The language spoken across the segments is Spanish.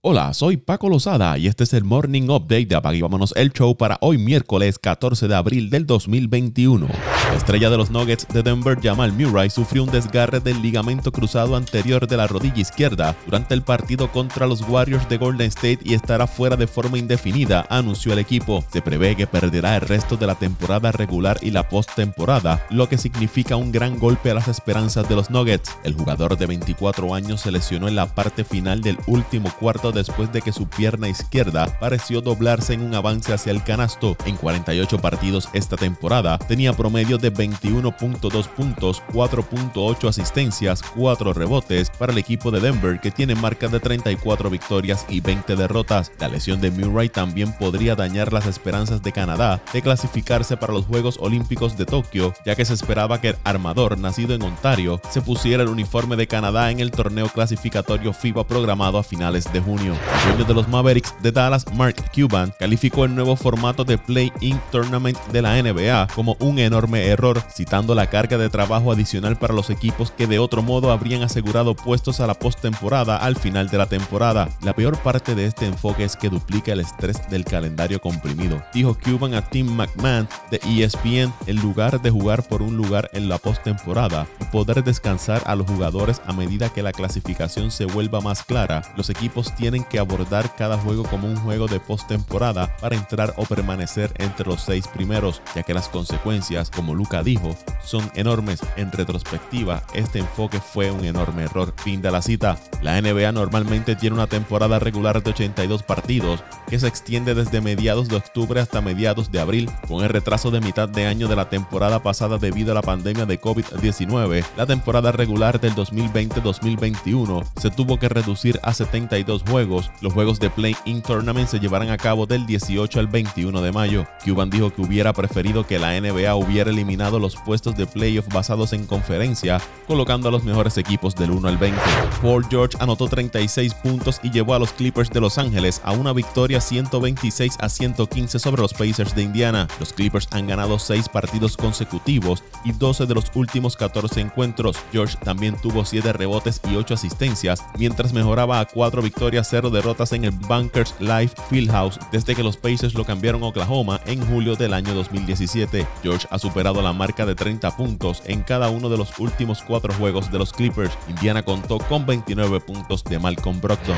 Hola, soy Paco Lozada y este es el Morning Update de Apague Vámonos el Show para hoy miércoles 14 de abril del 2021. La estrella de los Nuggets de Denver, Jamal Murray, sufrió un desgarre del ligamento cruzado anterior de la rodilla izquierda durante el partido contra los Warriors de Golden State y estará fuera de forma indefinida, anunció el equipo. Se prevé que perderá el resto de la temporada regular y la postemporada, lo que significa un gran golpe a las esperanzas de los Nuggets. El jugador de 24 años se lesionó en la parte final del último cuarto después de que su pierna izquierda pareció doblarse en un avance hacia el canasto. En 48 partidos esta temporada tenía promedio de 21.2 puntos, 4.8 asistencias, 4 rebotes para el equipo de Denver que tiene marca de 34 victorias y 20 derrotas. La lesión de Murray también podría dañar las esperanzas de Canadá de clasificarse para los Juegos Olímpicos de Tokio, ya que se esperaba que el armador nacido en Ontario se pusiera el uniforme de Canadá en el torneo clasificatorio FIBA programado a finales de junio. El dueño de los Mavericks de Dallas, Mark Cuban, calificó el nuevo formato de Play-In Tournament de la NBA como un enorme error, citando la carga de trabajo adicional para los equipos que de otro modo habrían asegurado puestos a la postemporada al final de la temporada. La peor parte de este enfoque es que duplica el estrés del calendario comprimido, dijo Cuban a Tim McMahon de ESPN, en lugar de jugar por un lugar en la postemporada y poder descansar a los jugadores a medida que la clasificación se vuelva más clara, los equipos tienen que abordar cada juego como un juego de postemporada para entrar o permanecer entre los seis primeros, ya que las consecuencias, como Luca dijo, son enormes. En retrospectiva, este enfoque fue un enorme error. Fin de la cita. La NBA normalmente tiene una temporada regular de 82 partidos que se extiende desde mediados de octubre hasta mediados de abril, con el retraso de mitad de año de la temporada pasada debido a la pandemia de COVID-19. La temporada regular del 2020-2021 se tuvo que reducir a 72 juegos los juegos de Play-In Tournament se llevarán a cabo del 18 al 21 de mayo. Cuban dijo que hubiera preferido que la NBA hubiera eliminado los puestos de playoff basados en conferencia, colocando a los mejores equipos del 1 al 20. Paul George anotó 36 puntos y llevó a los Clippers de Los Ángeles a una victoria 126 a 115 sobre los Pacers de Indiana. Los Clippers han ganado 6 partidos consecutivos y 12 de los últimos 14 encuentros. George también tuvo 7 rebotes y 8 asistencias, mientras mejoraba a 4 victorias cero derrotas en el Bunkers Life Fieldhouse desde que los Pacers lo cambiaron a Oklahoma en julio del año 2017. George ha superado la marca de 30 puntos en cada uno de los últimos cuatro juegos de los Clippers. Indiana contó con 29 puntos de Malcolm Brogdon.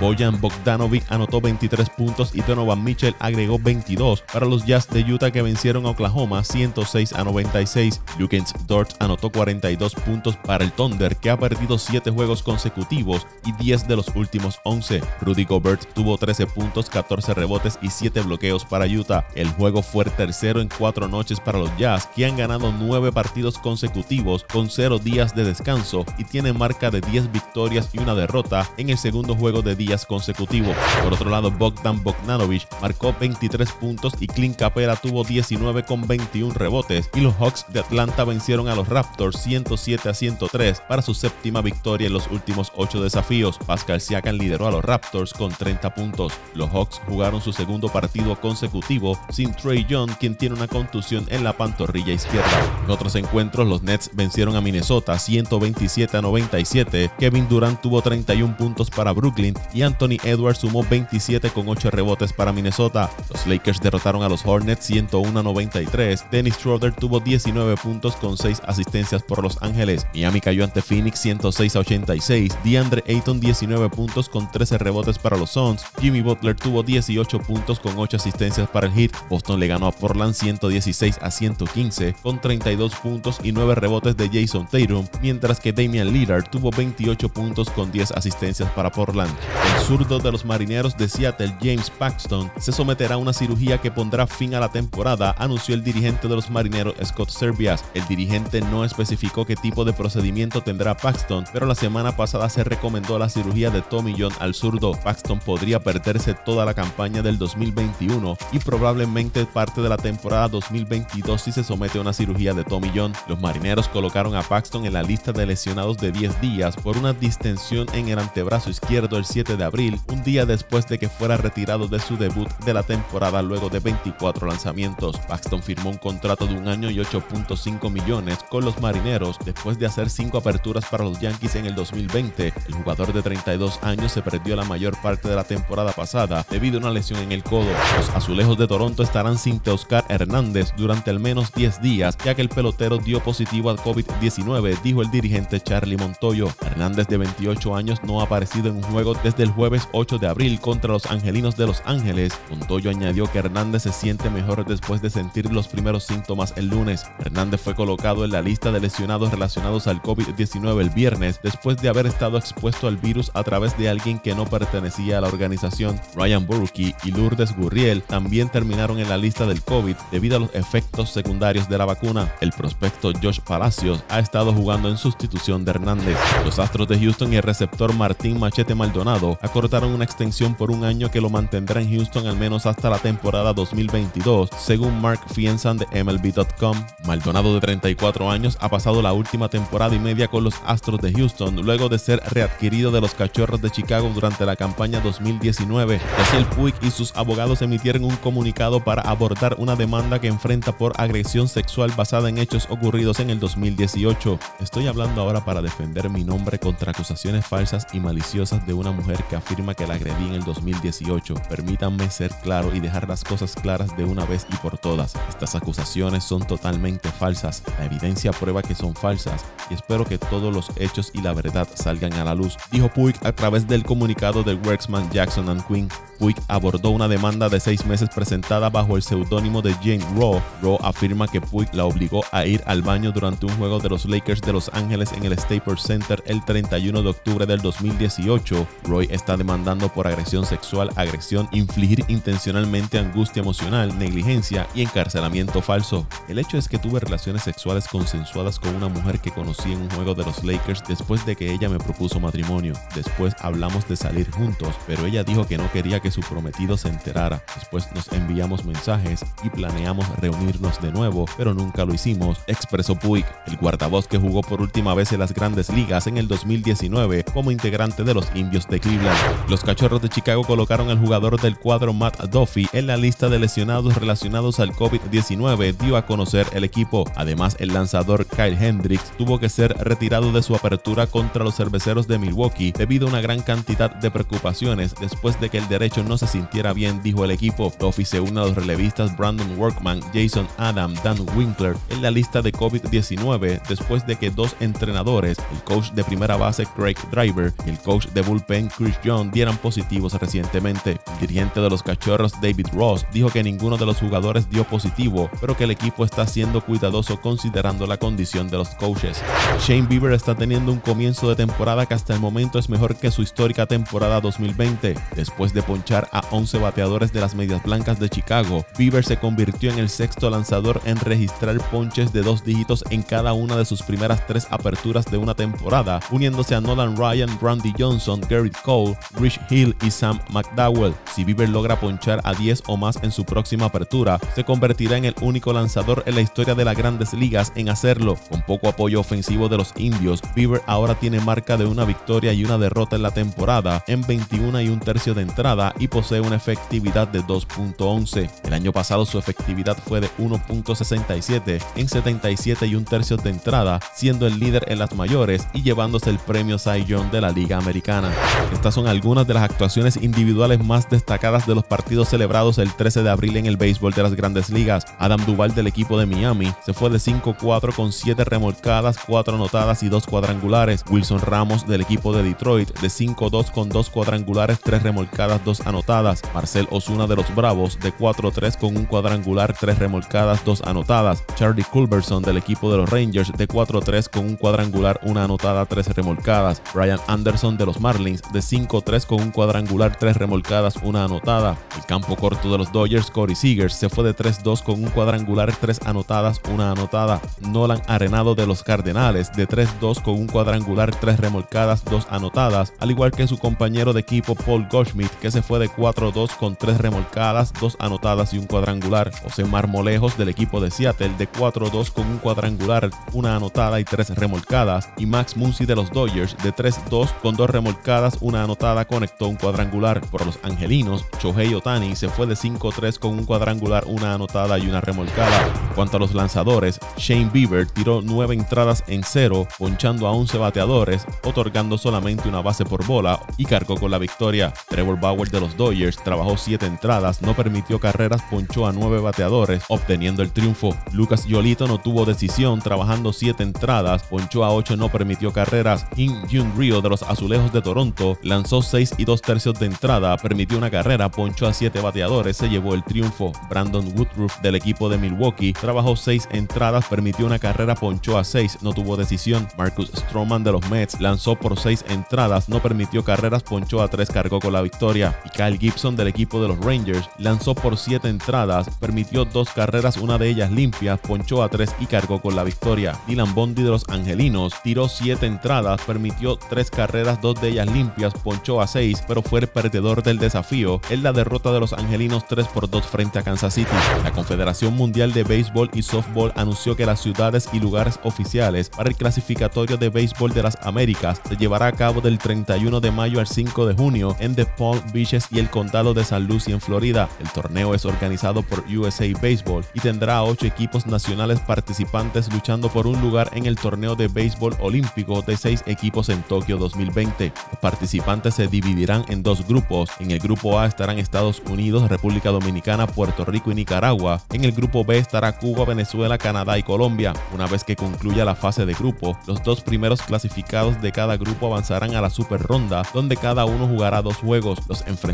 Bojan Bogdanovic anotó 23 puntos y Donovan Mitchell agregó 22 para los Jazz de Utah que vencieron a Oklahoma 106 a 96. Lukens Dort anotó 42 puntos para el Thunder que ha perdido 7 juegos consecutivos y 10 de los últimos 11 Rudy Gobert tuvo 13 puntos, 14 rebotes y 7 bloqueos para Utah. El juego fue tercero en cuatro noches para los Jazz, que han ganado 9 partidos consecutivos con 0 días de descanso y tienen marca de 10 victorias y una derrota en el segundo juego de días consecutivos. Por otro lado, Bogdan Bogdanovic marcó 23 puntos y Clint Capela tuvo 19 con 21 rebotes y los Hawks de Atlanta vencieron a los Raptors 107 a 103 para su séptima victoria en los últimos 8 desafíos. Pascal Siakam lideró a los Raptors con 30 puntos. Los Hawks jugaron su segundo partido consecutivo sin Trey Young, quien tiene una contusión en la pantorrilla izquierda. En otros encuentros, los Nets vencieron a Minnesota 127 a 97. Kevin Durant tuvo 31 puntos para Brooklyn y Anthony Edwards sumó 27 con 8 rebotes para Minnesota. Los Lakers derrotaron a los Hornets 101 a 93. Dennis Schroeder tuvo 19 puntos con 6 asistencias por Los Ángeles. Miami cayó ante Phoenix 106 a 86. DeAndre Ayton 19 puntos con 13 rebotes para los Suns. Jimmy Butler tuvo 18 puntos con 8 asistencias para el Heat. Boston le ganó a Portland 116 a 115 con 32 puntos y 9 rebotes de Jason Tatum, mientras que Damian Lillard tuvo 28 puntos con 10 asistencias para Portland. El zurdo de los marineros de Seattle, James Paxton, se someterá a una cirugía que pondrá fin a la temporada, anunció el dirigente de los marineros Scott Serbias. El dirigente no especificó qué tipo de procedimiento tendrá Paxton, pero la semana pasada se recomendó la cirugía de Tommy John al zurdo, Paxton podría perderse toda la campaña del 2021 y probablemente parte de la temporada 2022 si se somete una cirugía de Tommy John. Los marineros colocaron a Paxton en la lista de lesionados de 10 días por una distensión en el antebrazo izquierdo el 7 de abril, un día después de que fuera retirado de su debut de la temporada luego de 24 lanzamientos. Paxton firmó un contrato de un año y 8.5 millones con los marineros después de hacer 5 aperturas para los Yankees en el 2020. El jugador de 32 años se perdió la mayor parte de la temporada pasada debido a una lesión en el codo. Los azulejos de Toronto estarán sin Teoscar Hernández durante al menos 10 días, ya que el pelotero dio positivo al COVID-19, dijo el dirigente Charlie Montoyo. Hernández, de 28 años, no ha aparecido en un juego desde el jueves 8 de abril contra los Angelinos de Los Ángeles. Montoyo añadió que Hernández se siente mejor después de sentir los primeros síntomas el lunes. Hernández fue colocado en la lista de lesionados relacionados al COVID-19 el viernes, después de haber estado expuesto al virus a través de alguien que no pertenecía a la organización. Ryan Burke y Lourdes Gurriel también terminaron en la lista del COVID debido a los efectos secundarios de la vacuna. El prospecto Josh Palacios ha estado jugando en sustitución de Hernández. Los Astros de Houston y el receptor Martín Machete Maldonado acordaron una extensión por un año que lo mantendrá en Houston al menos hasta la temporada 2022, según Mark Fienzan de MLB.com. Maldonado de 34 años ha pasado la última temporada y media con los Astros de Houston luego de ser readquirido de los Cachorros de Chicago durante la campaña 2019. el Puig y sus abogados emitieron un comunicado para abordar una demanda que enfrenta por agresión sexual basada en hechos ocurridos en el 2018. Estoy hablando ahora para defender mi nombre contra acusaciones falsas y maliciosas de una mujer que afirma que la agredí en el 2018. Permítanme ser claro y dejar las cosas claras de una vez y por todas. Estas acusaciones son totalmente falsas. La evidencia prueba que son falsas y espero que todos los hechos y la verdad salgan a la luz, dijo Puig a través del comunicado de Worksman Jackson and Quinn. Puig abordó una demanda de seis meses presentada bajo el seudónimo de Jane Rowe. Rowe afirma que Puig la obligó a ir al baño durante un juego de los Lakers de Los Ángeles en el Staples Center el 31 de octubre del 2018. Roy está demandando por agresión sexual, agresión, infligir intencionalmente angustia emocional, negligencia y encarcelamiento falso. El hecho es que tuve relaciones sexuales consensuadas con una mujer que conocí en un juego de los Lakers después de que ella me propuso matrimonio. Después hablamos de salir juntos, pero ella dijo que no quería que su prometido se enterara. Después nos enviamos mensajes y planeamos reunirnos de nuevo, pero nunca lo hicimos, expresó Puig, el guardavoz que jugó por última vez en las grandes ligas en el 2019 como integrante de los indios de Cleveland. Los cachorros de Chicago colocaron al jugador del cuadro Matt Duffy en la lista de lesionados relacionados al COVID-19, dio a conocer el equipo. Además, el lanzador Kyle Hendricks tuvo que ser retirado de su apertura contra los cerveceros de Milwaukee debido a una gran cantidad de preocupaciones después de que el derecho no se sintiera bien, dijo el equipo. Duffy se une a los relevistas Brandon Workman, Jason Adam, Dan Winkler en la lista de COVID-19 después de que dos entrenadores, el coach de primera base Craig Driver y el coach de bullpen Chris John dieran positivos recientemente. El dirigente de los cachorros David Ross dijo que ninguno de los jugadores dio positivo, pero que el equipo está siendo cuidadoso considerando la condición de los coaches. Shane Bieber está teniendo un comienzo de temporada que hasta el momento es mejor que su histórica temporada 2020. Después de ponchar a 11 bateadores de las Medias Blancas de Chicago, Bieber se convirtió en el sexto lanzador en registrar ponches de dos dígitos en cada una de sus primeras tres aperturas de una temporada, uniéndose a Nolan Ryan, Randy Johnson, Garrett Cole, Rich Hill y Sam McDowell. Si Bieber logra ponchar a 10 o más en su próxima apertura, se convertirá en el único lanzador en la historia de las grandes ligas en hacerlo. Con poco apoyo ofensivo de los indios, Bieber ahora tiene marca de una victoria y una derrota en la temporada en 21 y un tercio de entrada y posee una efectividad de 2.11. El año pasado su efectividad fue de 1.67 en 77 y un tercio de entrada, siendo el líder en las mayores y llevándose el premio Cy Young de la Liga Americana. Estas son algunas de las actuaciones individuales más destacadas de los partidos celebrados el 13 de abril en el béisbol de las grandes ligas. Adam Duval del equipo de Miami se fue de 5-4 con 7 remolcadas, 4 anotadas y 2 cuadrangulares. Wilson Ramos del equipo de Detroit de 5-2 con 2 cuadrangulares, 3 remolcadas, 2 anotadas. Marcel Osuna de los Bravos de 4-3 con un cuadrangular, 3 remolcadas, 2 anotadas. Charlie Culberson del equipo de los Rangers de 4-3 con un cuadrangular, 1 anotada, 3 remolcadas. Brian Anderson de los Marlins de 5-3 con un cuadrangular, 3 remolcadas, 1 anotada. El campo corto de los Dodgers, Corey Seegers se fue de 3-2 con un cuadrangular, 3 anotadas, 1 anotada. Nolan Arenado de los Cardenales de 3-2 con un cuadrangular, 3 remolcadas, 2 anotadas, al igual que su compañero de equipo Paul Goldschmidt que se fue fue de 4-2 con 3 remolcadas, 2 anotadas y un cuadrangular. José Marmolejos del equipo de Seattle de 4-2 con un cuadrangular, una anotada y 3 remolcadas. Y Max Muncy de los Dodgers de 3-2 con 2 remolcadas, una anotada conectó un cuadrangular. Por los angelinos, Shohei Otani se fue de 5-3 con un cuadrangular, una anotada y una remolcada. Cuanto a los lanzadores, Shane Bieber tiró 9 entradas en 0, ponchando a 11 bateadores, otorgando solamente una base por bola y cargó con la victoria. Trevor Bauer de los Dodgers trabajó 7 entradas, no permitió carreras, ponchó a 9 bateadores, obteniendo el triunfo. Lucas Yolito no tuvo decisión, trabajando 7 entradas, ponchó a 8, no permitió carreras. Kim Jun Rio de los Azulejos de Toronto lanzó 6 y 2 tercios de entrada, permitió una carrera, ponchó a 7 bateadores, se llevó el triunfo. Brandon Woodruff del equipo de Milwaukee trabajó 6 entradas, permitió una carrera, ponchó a 6, no tuvo decisión. Marcus Stroman de los Mets lanzó por 6 entradas, no permitió carreras, ponchó a 3, cargó con la victoria. Kyle Gibson del equipo de los Rangers lanzó por 7 entradas, permitió 2 carreras, una de ellas limpia, ponchó a 3 y cargó con la victoria. Dylan Bondi de los Angelinos tiró 7 entradas, permitió 3 carreras, 2 de ellas limpias, ponchó a 6, pero fue el perdedor del desafío en la derrota de los Angelinos 3 por 2 frente a Kansas City. La Confederación Mundial de Béisbol y Softball anunció que las ciudades y lugares oficiales para el clasificatorio de béisbol de las Américas se llevará a cabo del 31 de mayo al 5 de junio en The Palm Beaches y el condado de San Lucie en Florida. El torneo es organizado por USA Baseball y tendrá 8 equipos nacionales participantes luchando por un lugar en el torneo de béisbol olímpico de 6 equipos en Tokio 2020. Los participantes se dividirán en dos grupos. En el grupo A estarán Estados Unidos, República Dominicana, Puerto Rico y Nicaragua. En el grupo B estará Cuba, Venezuela, Canadá y Colombia. Una vez que concluya la fase de grupo, los dos primeros clasificados de cada grupo avanzarán a la super ronda, donde cada uno jugará dos juegos. Los enfrentamientos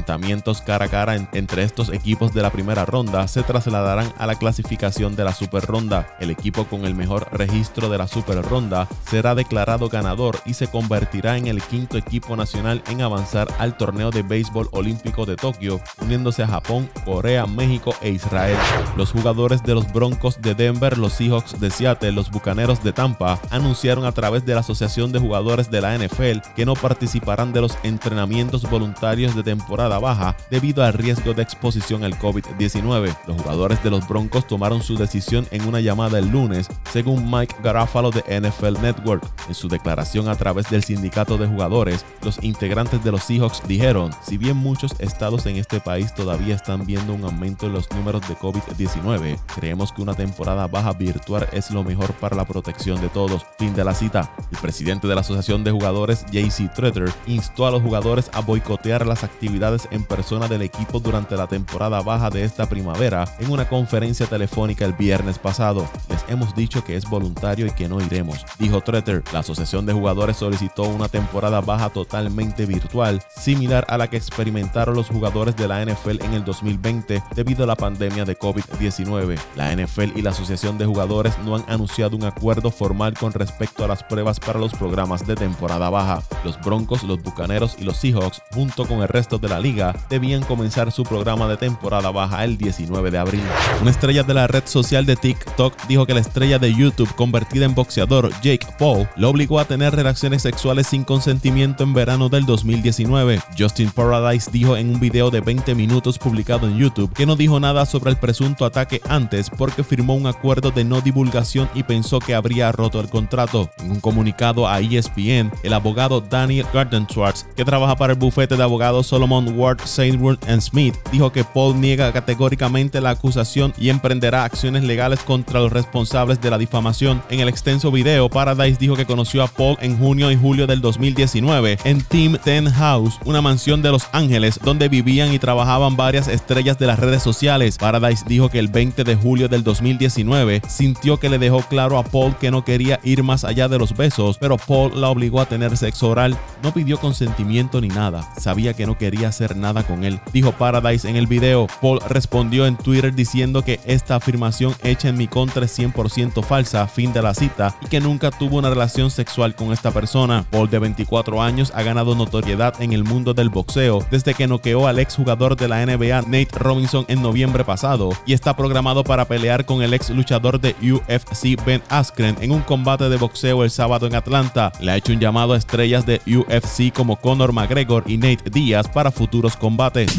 cara a cara entre estos equipos de la primera ronda se trasladarán a la clasificación de la super ronda. El equipo con el mejor registro de la super ronda será declarado ganador y se convertirá en el quinto equipo nacional en avanzar al torneo de béisbol olímpico de Tokio, uniéndose a Japón, Corea, México e Israel. Los jugadores de los Broncos de Denver, los Seahawks de Seattle, los Bucaneros de Tampa anunciaron a través de la Asociación de Jugadores de la NFL que no participarán de los entrenamientos voluntarios de temporada baja debido al riesgo de exposición al COVID-19. Los jugadores de los Broncos tomaron su decisión en una llamada el lunes, según Mike Garafalo de NFL Network. En su declaración a través del sindicato de jugadores, los integrantes de los Seahawks dijeron, si bien muchos estados en este país todavía están viendo un aumento en los números de COVID-19, creemos que una temporada baja virtual es lo mejor para la protección de todos. Fin de la cita. El presidente de la Asociación de Jugadores, JC Tretter, instó a los jugadores a boicotear las actividades en persona del equipo durante la temporada baja de esta primavera en una conferencia telefónica el viernes pasado. Les hemos dicho que es voluntario y que no iremos, dijo Tretter. La Asociación de Jugadores solicitó una temporada baja totalmente virtual, similar a la que experimentaron los jugadores de la NFL en el 2020 debido a la pandemia de COVID-19. La NFL y la Asociación de Jugadores no han anunciado un acuerdo formal con respecto a las pruebas para los programas de temporada baja. Los Broncos, los Bucaneros y los Seahawks, junto con el resto de la liga, debían comenzar su programa de temporada baja el 19 de abril. Una estrella de la red social de TikTok dijo que la estrella de YouTube convertida en boxeador, Jake Paul, lo obligó a tener relaciones sexuales sin consentimiento en verano del 2019. Justin Paradise dijo en un video de 20 minutos publicado en YouTube que no dijo nada sobre el presunto ataque antes porque firmó un acuerdo de no divulgación y pensó que habría roto el contrato. En un comunicado a ESPN, el abogado Daniel Schwartz, que trabaja para el bufete de abogados Solomon Ward, Saintwood Smith, dijo que Paul niega categóricamente la acusación y emprenderá acciones legales contra los responsables de la difamación. En el extenso video, Paradise dijo que conoció a Paul en junio y julio del 2019 en Team Ten House, una mansión de Los Ángeles donde vivían y trabajaban varias estrellas de las redes sociales. Paradise dijo que el 20 de julio del 2019 sintió que le dejó claro a Paul que no quería ir más allá de los besos, pero Paul la obligó a tener sexo oral. No pidió consentimiento ni nada, sabía que no quería hacer nada con él, dijo Paradise en el video. Paul respondió en Twitter diciendo que esta afirmación hecha en mi contra es 100% falsa, fin de la cita, y que nunca tuvo una relación sexual con esta persona. Paul de 24 años ha ganado notoriedad en el mundo del boxeo desde que noqueó al exjugador de la NBA Nate Robinson en noviembre pasado y está programado para pelear con el ex luchador de UFC Ben Askren en un combate de boxeo el sábado en Atlanta. Le ha hecho un llamado a estrellas de UFC como Conor McGregor y Nate Diaz para futuros futuros combates.